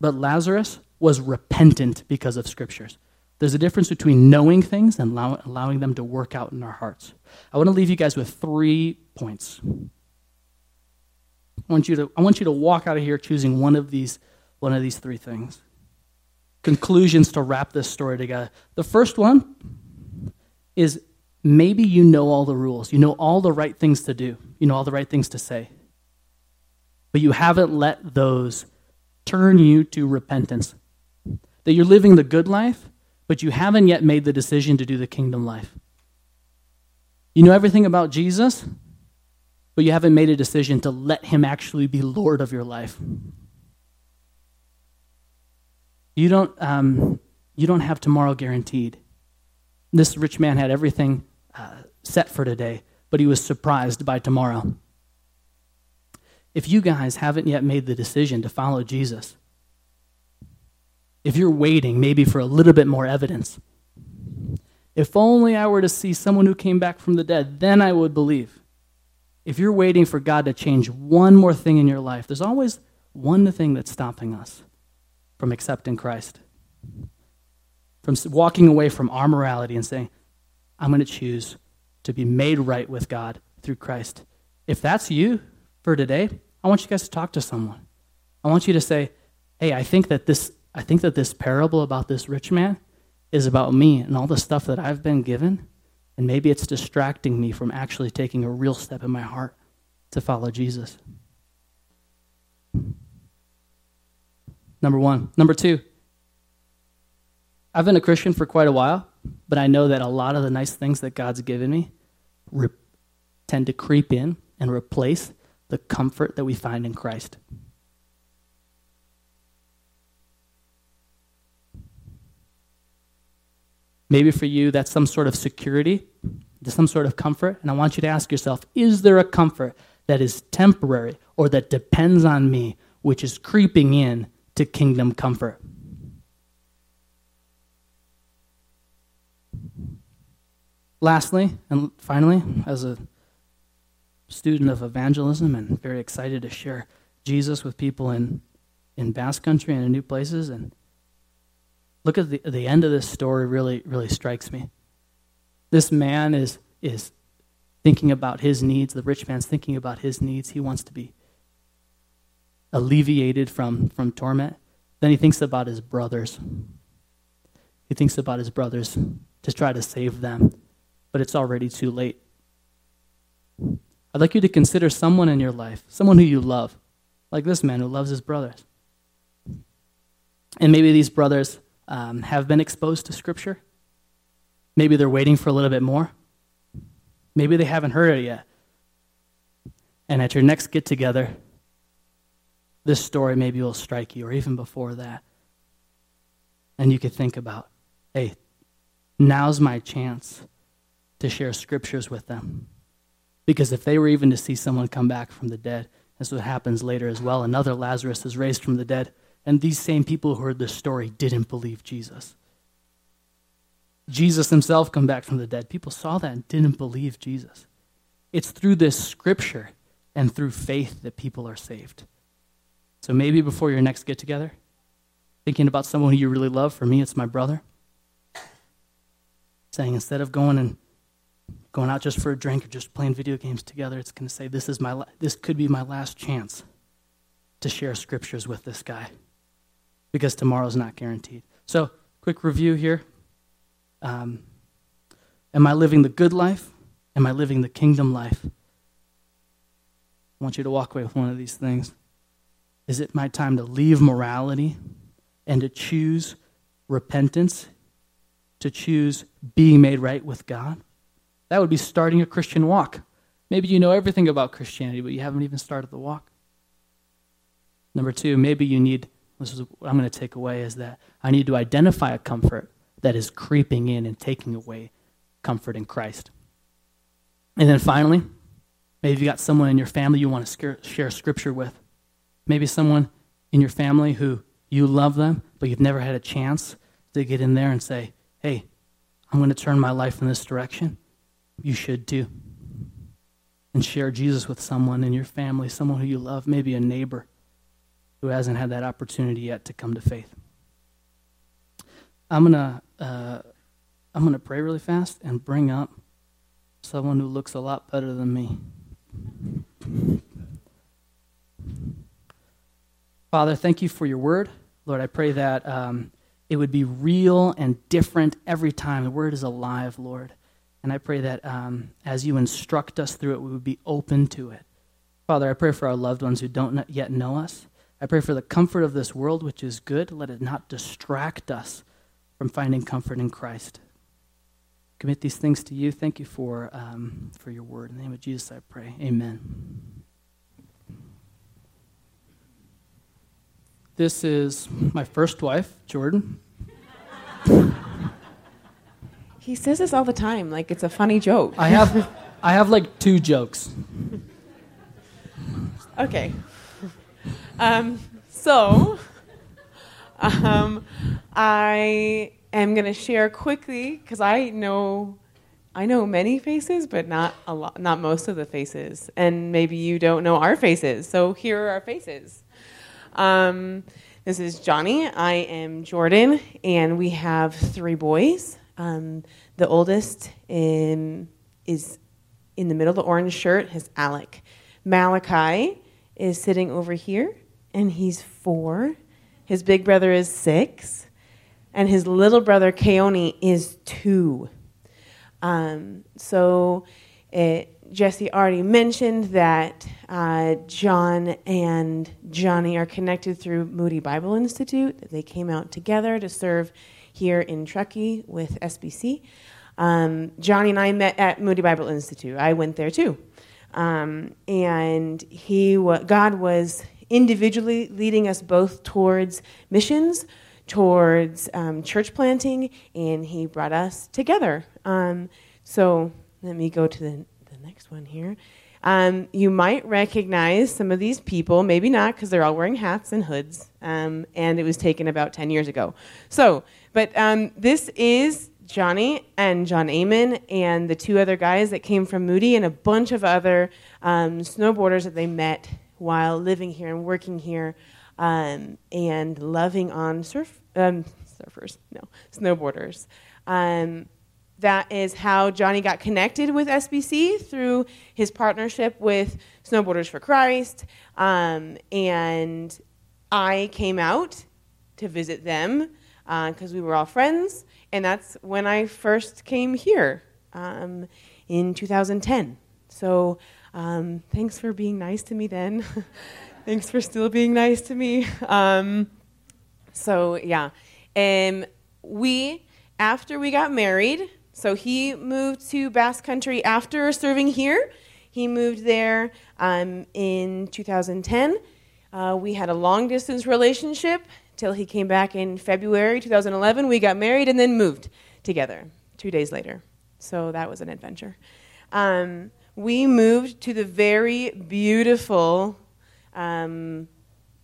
but Lazarus was repentant because of Scriptures. There's a difference between knowing things and allow, allowing them to work out in our hearts. I want to leave you guys with three points. I want you to, I want you to walk out of here choosing one of these, one of these three things. Conclusions to wrap this story together. The first one is maybe you know all the rules, you know all the right things to do, you know all the right things to say, but you haven't let those turn you to repentance. That you're living the good life, but you haven't yet made the decision to do the kingdom life. You know everything about Jesus, but you haven't made a decision to let him actually be Lord of your life. You don't, um, you don't have tomorrow guaranteed. This rich man had everything uh, set for today, but he was surprised by tomorrow. If you guys haven't yet made the decision to follow Jesus, if you're waiting maybe for a little bit more evidence, if only I were to see someone who came back from the dead, then I would believe. If you're waiting for God to change one more thing in your life, there's always one thing that's stopping us from accepting Christ, from walking away from our morality and saying, I'm going to choose to be made right with God through Christ. If that's you for today, I want you guys to talk to someone. I want you to say, "Hey, I think that this I think that this parable about this rich man is about me and all the stuff that I've been given, and maybe it's distracting me from actually taking a real step in my heart to follow Jesus." Number 1. Number 2. I've been a Christian for quite a while, but I know that a lot of the nice things that God's given me re- tend to creep in and replace the comfort that we find in Christ. Maybe for you, that's some sort of security, some sort of comfort. And I want you to ask yourself is there a comfort that is temporary or that depends on me, which is creeping in to kingdom comfort? Lastly, and finally, as a student of evangelism and very excited to share Jesus with people in, in Basque Country and in new places, and look at the, the end of this story really, really strikes me. This man is, is thinking about his needs. The rich man's thinking about his needs. He wants to be alleviated from, from torment. Then he thinks about his brothers. He thinks about his brothers to try to save them but it's already too late. I'd like you to consider someone in your life, someone who you love, like this man who loves his brothers. And maybe these brothers um, have been exposed to Scripture. Maybe they're waiting for a little bit more. Maybe they haven't heard it yet. And at your next get together, this story maybe will strike you, or even before that. And you could think about hey, now's my chance to share scriptures with them. Because if they were even to see someone come back from the dead, that's what happens later as well. Another Lazarus is raised from the dead, and these same people who heard this story didn't believe Jesus. Jesus himself come back from the dead. People saw that and didn't believe Jesus. It's through this scripture and through faith that people are saved. So maybe before your next get together, thinking about someone who you really love. For me, it's my brother. Saying instead of going and going out just for a drink or just playing video games together, it's going to say, this, is my this could be my last chance to share scriptures with this guy because tomorrow's not guaranteed. So, quick review here. Um, am I living the good life? Am I living the kingdom life? I want you to walk away with one of these things. Is it my time to leave morality and to choose repentance, to choose being made right with God? That would be starting a Christian walk. Maybe you know everything about Christianity, but you haven't even started the walk. Number two, maybe you need, this is what I'm going to take away, is that I need to identify a comfort that is creeping in and taking away comfort in Christ. And then finally, maybe you got someone in your family you want to share scripture with. Maybe someone in your family who you love them, but you've never had a chance to get in there and say, hey, I'm going to turn my life in this direction. You should too. And share Jesus with someone in your family, someone who you love, maybe a neighbor who hasn't had that opportunity yet to come to faith. I'm gonna uh, I'm gonna pray really fast and bring up someone who looks a lot better than me. Father, thank you for your word. Lord, I pray that um, it would be real and different every time. The word is alive, Lord. And I pray that um, as you instruct us through it, we would be open to it. Father, I pray for our loved ones who don't yet know us. I pray for the comfort of this world, which is good. Let it not distract us from finding comfort in Christ. Commit these things to you. Thank you for, um, for your word. In the name of Jesus, I pray. Amen. This is my first wife, Jordan. He says this all the time, like it's a funny joke. I have, I have like two jokes. Okay. Um, so, um, I am going to share quickly because I know I know many faces, but not a lot, not most of the faces, and maybe you don't know our faces. So here are our faces. Um, this is Johnny. I am Jordan, and we have three boys. Um, the oldest in, is in the middle, the orange shirt, is Alec. Malachi is sitting over here and he's four. His big brother is six, and his little brother, Keone, is two. Um, so it, Jesse already mentioned that uh, John and Johnny are connected through Moody Bible Institute. They came out together to serve here in Truckee with SBC. Um, Johnny and I met at Moody Bible Institute. I went there too. Um, and he, God was individually leading us both towards missions, towards um, church planting, and he brought us together. Um, so let me go to the, the one here. Um, you might recognize some of these people, maybe not, because they're all wearing hats and hoods, um, and it was taken about 10 years ago. So, but um, this is Johnny and John Amon and the two other guys that came from Moody and a bunch of other um, snowboarders that they met while living here and working here um, and loving on surf, um, surfers, no, snowboarders. Um, that is how Johnny got connected with SBC through his partnership with Snowboarders for Christ. Um, and I came out to visit them because uh, we were all friends. And that's when I first came here um, in 2010. So um, thanks for being nice to me then. thanks for still being nice to me. Um, so, yeah. And we, after we got married, so he moved to Basque Country after serving here. He moved there um, in 2010. Uh, we had a long distance relationship till he came back in February 2011. We got married and then moved together two days later. So that was an adventure. Um, we moved to the very beautiful um,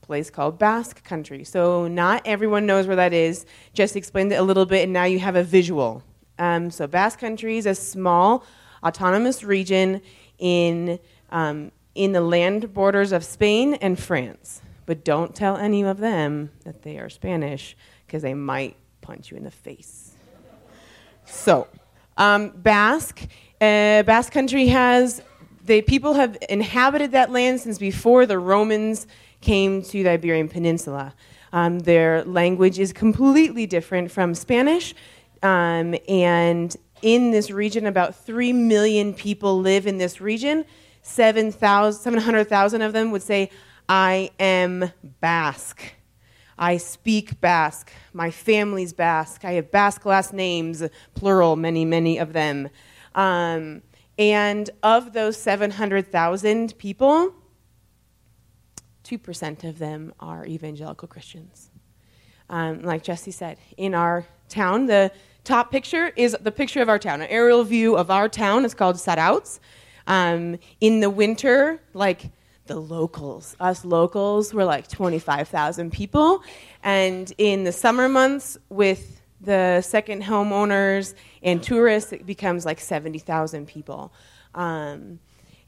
place called Basque Country. So, not everyone knows where that is. Just explained it a little bit, and now you have a visual. Um, so, Basque Country is a small autonomous region in, um, in the land borders of Spain and France. but don't tell any of them that they are Spanish because they might punch you in the face. So, um, Basque, uh, Basque country has the people have inhabited that land since before the Romans came to the Iberian Peninsula. Um, their language is completely different from Spanish, um, and in this region, about 3 million people live in this region. 700,000 of them would say, I am Basque. I speak Basque. My family's Basque. I have Basque last names, plural, many, many of them. Um, and of those 700,000 people, 2% of them are evangelical Christians. Um, like Jesse said, in our town, the top picture is the picture of our town, an aerial view of our town. It's called Zarautz. Um, in the winter, like the locals, us locals, were like 25,000 people. And in the summer months, with the second homeowners and tourists, it becomes like 70,000 people. Um,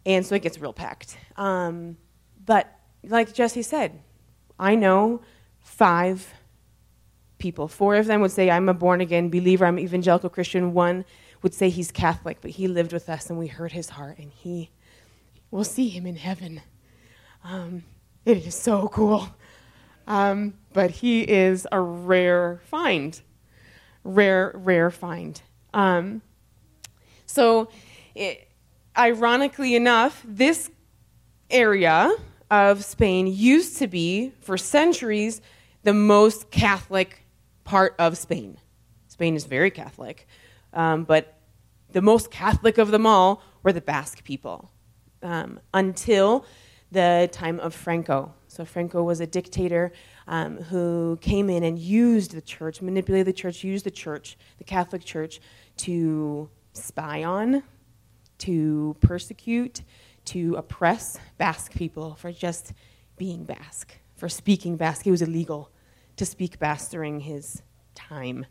and so it gets real packed. Um, but like Jesse said, I know five people. Four of them would say, I'm a born again believer, I'm evangelical Christian. One would say he's Catholic, but he lived with us and we heard his heart, and he, we'll see him in heaven. Um, it is so cool. Um, but he is a rare find. Rare, rare find. Um, so, it, ironically enough, this area of Spain used to be, for centuries, the most Catholic part of Spain. Spain is very Catholic, um, but the most Catholic of them all were the Basque people um, until the time of Franco. So, Franco was a dictator um, who came in and used the church, manipulated the church, used the church, the Catholic Church, to spy on, to persecute, to oppress Basque people for just being Basque, for speaking Basque. It was illegal to speak Basque during his time.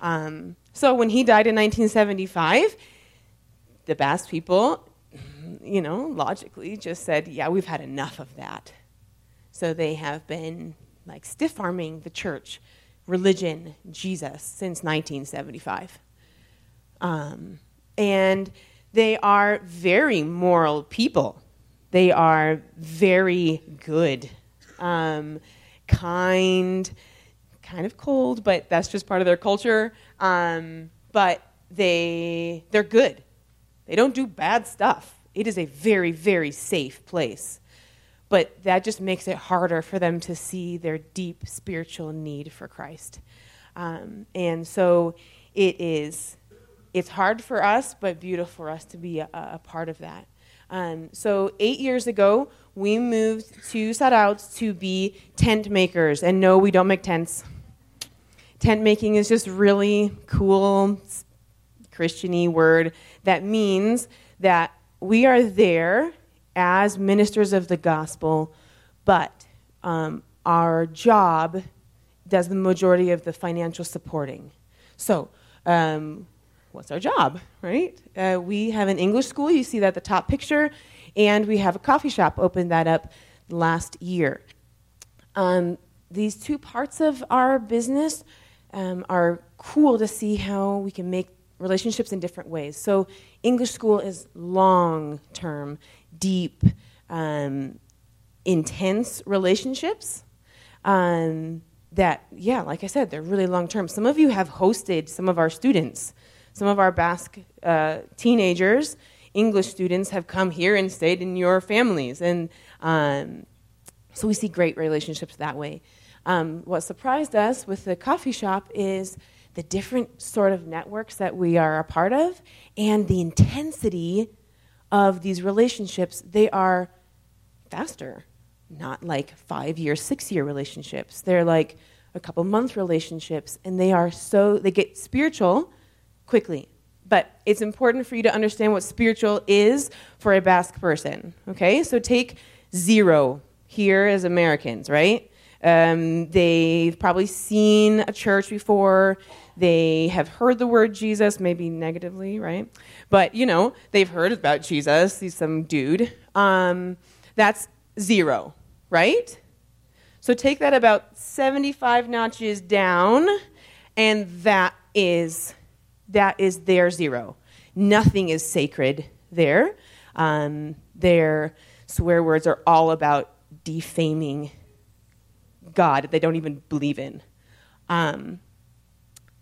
Um, so when he died in 1975, the Basque people, you know, logically just said, yeah, we've had enough of that. So they have been like stiff arming the church, religion, Jesus since 1975. Um, and they are very moral people. They are very good, um, kind, kind of cold, but that's just part of their culture. Um, but they they're good. They don't do bad stuff. It is a very very safe place. But that just makes it harder for them to see their deep spiritual need for Christ. Um, and so it is it's hard for us, but beautiful for us to be a, a part of that. Um, so eight years ago, we moved to Zarautz to be tent makers. And no, we don't make tents. Tent making is just really cool, Christiany word that means that we are there as ministers of the gospel, but um, our job does the majority of the financial supporting. So, um, what's our job, right? Uh, we have an English school, you see that at the top picture, and we have a coffee shop, opened that up last year. Um, these two parts of our business um, are cool to see how we can make relationships in different ways. So, English school is long term, deep, um, intense relationships. Um, that, yeah, like I said, they're really long term. Some of you have hosted some of our students some of our Basque uh, teenagers, English students, have come here and stayed in your families. And um, so we see great relationships that way. Um, what surprised us with the coffee shop is the different sort of networks that we are a part of and the intensity of these relationships. They are faster, not like five year, six year relationships. They're like a couple month relationships, and they are so, they get spiritual quickly. But it's important for you to understand what spiritual is for a Basque person. Okay? So take zero here as Americans, right? Um, they've probably seen a church before. They have heard the word Jesus, maybe negatively, right? But, you know, they've heard about Jesus. He's some dude. Um, that's zero, right? So take that about 75 notches down, and that is that is their zero. Nothing is sacred there. Um, their swear words are all about defaming God that they don't even believe in. Um,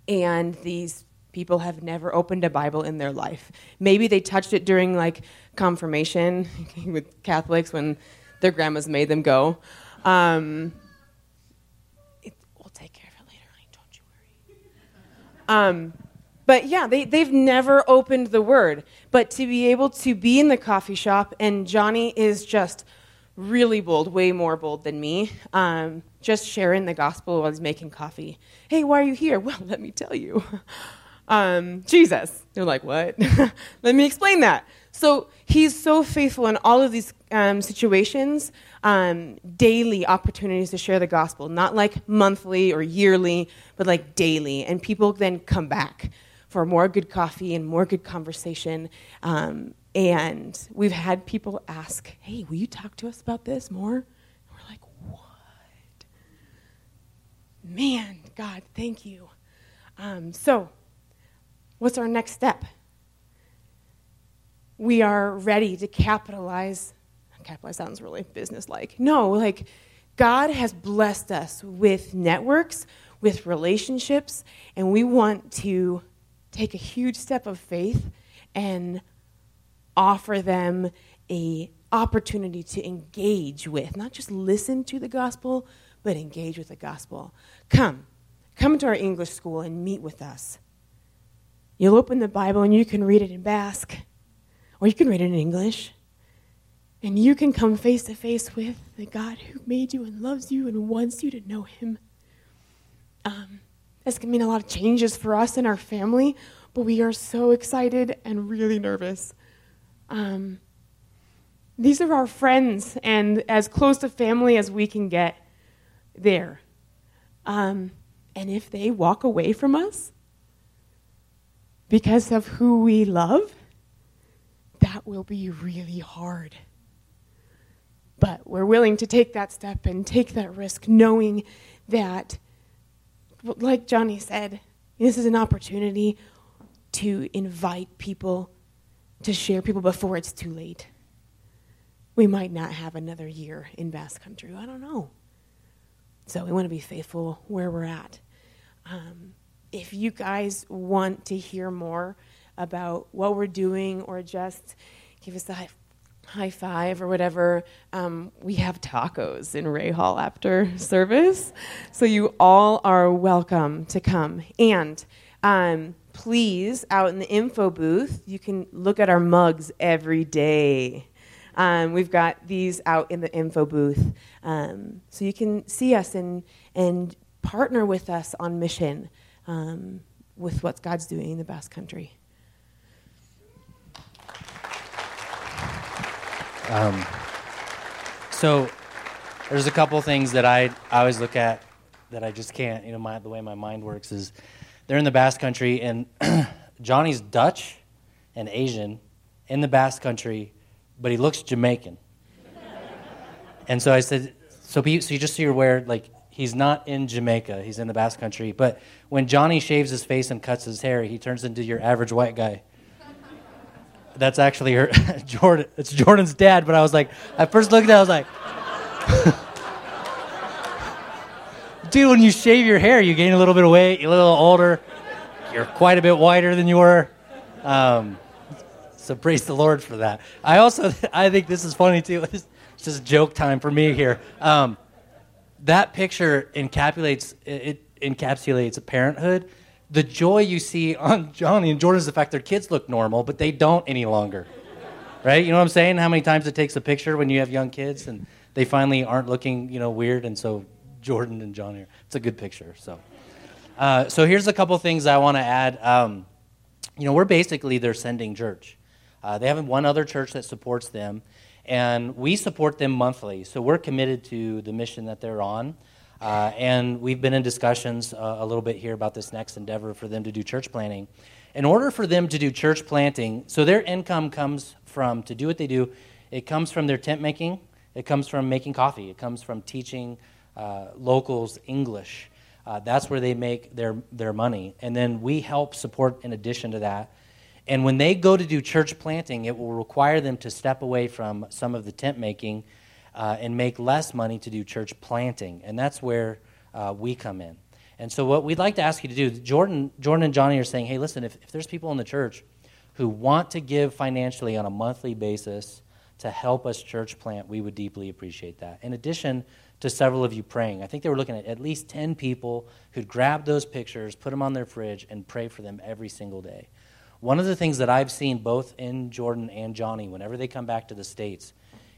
and these people have never opened a Bible in their life. Maybe they touched it during like confirmation with Catholics when their grandmas made them go. Um, it, we'll take care of it later, honey. Don't you worry. Um, but yeah, they, they've never opened the word. But to be able to be in the coffee shop, and Johnny is just really bold, way more bold than me, um, just sharing the gospel while he's making coffee. Hey, why are you here? Well, let me tell you. Um, Jesus. They're like, what? let me explain that. So he's so faithful in all of these um, situations, um, daily opportunities to share the gospel, not like monthly or yearly, but like daily. And people then come back for more good coffee and more good conversation. Um, and we've had people ask, hey, will you talk to us about this more? And we're like, what? Man, God, thank you. Um, so, what's our next step? We are ready to capitalize. Capitalize sounds really business like. No, like God has blessed us with networks, with relationships, and we want to take a huge step of faith and offer them a opportunity to engage with, not just listen to the gospel, but engage with the gospel. Come, come to our English school and meet with us. You'll open the Bible and you can read it in Basque, or you can read it in English. And you can come face to face with the God who made you and loves you and wants you to know Him. Um, this can mean a lot of changes for us and our family, but we are so excited and really nervous. Um, these are our friends and as close to family as we can get there. Um, and if they walk away from us because of who we love, that will be really hard. But we're willing to take that step and take that risk, knowing that, like Johnny said, this is an opportunity to invite people to share people before it's too late. We might not have another year in Basque Country. I don't know. So we want to be faithful where we're at. Um, if you guys want to hear more about what we're doing or just give us a high, five or whatever, um, we have tacos in Ray Hall after service. So you all are welcome to come. And um, please, out in the info booth, you can look at our mugs every day. Um, we've got these out in the info booth. Um, so you can see us and, and partner with us on mission um, with what God's doing in the Basque Country. Um, so there's a couple things that I, I always look at that I just can't, you know, my, the way my mind works is they're in the Basque Country, and Johnny's Dutch and Asian in the Basque Country, but he looks Jamaican. and so I said, so, be, so you just so you're aware, like he's not in Jamaica, he's in the Basque Country. But when Johnny shaves his face and cuts his hair, he turns into your average white guy. That's actually her, Jordan. It's Jordan's dad. But I was like, I first looked at, it, I was like. dude, when you shave your hair, you gain a little bit of weight, you're a little older, you're quite a bit whiter than you were. Um, so praise the Lord for that. I also, I think this is funny too. It's just joke time for me here. Um, that picture encapsulates it encapsulates parenthood. The joy you see on Johnny and Jordan is the fact their kids look normal, but they don't any longer. Right? You know what I'm saying? How many times it takes a picture when you have young kids and they finally aren't looking, you know, weird, and so Jordan and Johnny. It's a good picture. So, uh, so here's a couple things I want to add. Um, you know, we're basically their sending church. Uh, they have one other church that supports them, and we support them monthly. So we're committed to the mission that they're on. Uh, and we've been in discussions uh, a little bit here about this next endeavor for them to do church planting. In order for them to do church planting, so their income comes from, to do what they do, it comes from their tent making, it comes from making coffee, it comes from teaching uh, locals English. Uh, that's where they make their, their money. And then we help support in addition to that. And when they go to do church planting, it will require them to step away from some of the tent making uh, and make less money to do church planting. And that's where uh, we come in. And so, what we'd like to ask you to do, Jordan, Jordan and Johnny are saying, hey, listen, if, if there's people in the church who want to give financially on a monthly basis to help us church plant, we would deeply appreciate that. In addition to several of you praying, I think they were looking at at least 10 people who'd grab those pictures, put them on their fridge, and pray for them every single day. One of the things that I've seen both in Jordan and Johnny, whenever they come back to the States,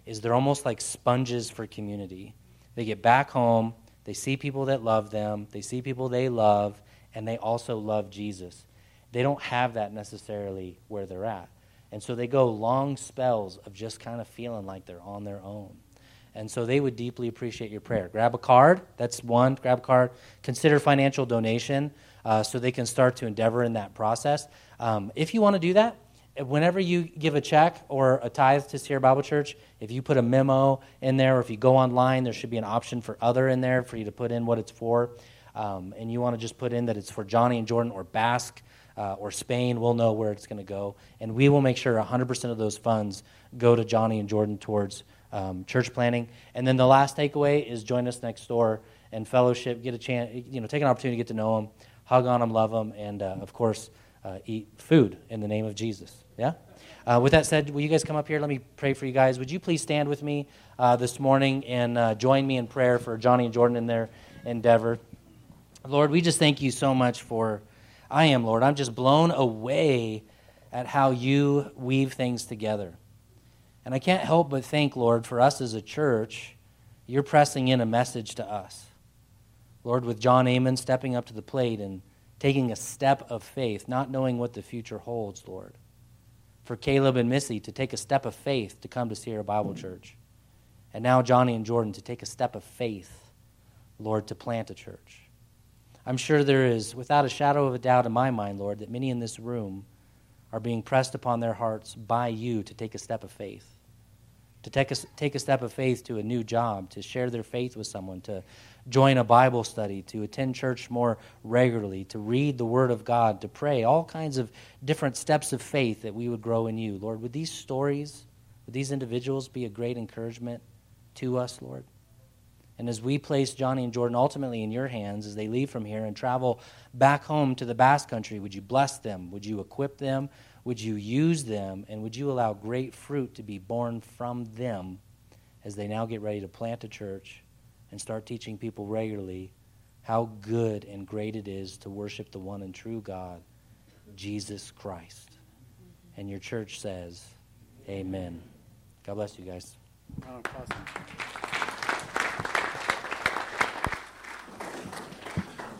is they're almost like sponges for community. They get back home, they see people that love them, they see people they love, and they also love Jesus. They don't have that necessarily where they're at. And so they go long spells of just kind of feeling like they're on their own. And so they would deeply appreciate your prayer. Grab a card. That's one. Grab a card. Consider financial donation uh, so they can start to endeavor in that process. Um, if you want to do that, whenever you give a check or a tithe to Sierra Bible Church, if you put a memo in there or if you go online, there should be an option for other in there for you to put in what it's for. Um, and you want to just put in that it's for Johnny and Jordan or Basque uh, or Spain, we'll know where it's going to go. And we will make sure 100% of those funds go to Johnny and Jordan towards um, church planting. And then the last takeaway is join us next door and fellowship, get a chance, you know, take an opportunity to get to know them, hug on them, love them, and uh, of course, uh, eat food in the name of Jesus. Yeah? Uh, with that said, will you guys come up here? Let me pray for you guys. Would you please stand with me uh, this morning and uh, join me in prayer for Johnny and Jordan in their endeavor? Lord, we just thank you so much for, I am, Lord. I'm just blown away at how you weave things together. And I can't help but think, Lord, for us as a church, you're pressing in a message to us. Lord, with John Amon stepping up to the plate and taking a step of faith, not knowing what the future holds, Lord. For Caleb and Missy to take a step of faith to come to Sierra Bible Church. And now Johnny and Jordan to take a step of faith, Lord, to plant a church. I'm sure there is, without a shadow of a doubt in my mind, Lord, that many in this room are being pressed upon their hearts by you to take a step of faith. To take a, take a step of faith to a new job, to share their faith with someone, to join a Bible study, to attend church more regularly, to read the Word of God, to pray, all kinds of different steps of faith that we would grow in you. Lord, would these stories, would these individuals be a great encouragement to us, Lord? And as we place Johnny and Jordan ultimately in your hands as they leave from here and travel back home to the Basque Country, would you bless them? Would you equip them? Would you use them? And would you allow great fruit to be born from them as they now get ready to plant a church and start teaching people regularly how good and great it is to worship the one and true God, Jesus Christ. And your church says, Amen. God bless you guys.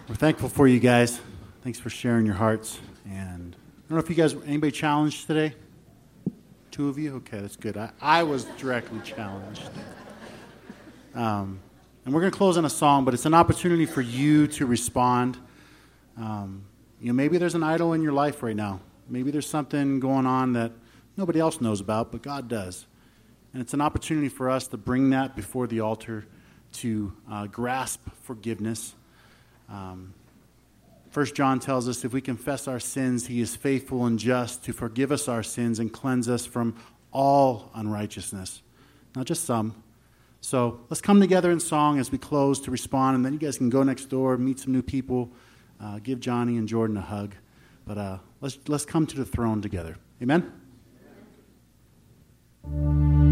We're thankful for you guys. Thanks for sharing your hearts. And I don't know if you guys, anybody challenged today? Two of you? Okay, that's good. I, I was directly challenged. Um, and we're going to close on a song, but it's an opportunity for you to respond. Um, you know, maybe there's an idol in your life right now. Maybe there's something going on that nobody else knows about, but God does. And it's an opportunity for us to bring that before the altar, to uh, grasp forgiveness. Um, First John tells us if we confess our sins, he is faithful and just to forgive us our sins and cleanse us from all unrighteousness. Not just some, so let's come together in song as we close to respond, and then you guys can go next door, meet some new people, uh, give Johnny and Jordan a hug. But uh, let's, let's come to the throne together. Amen? Overwhelmed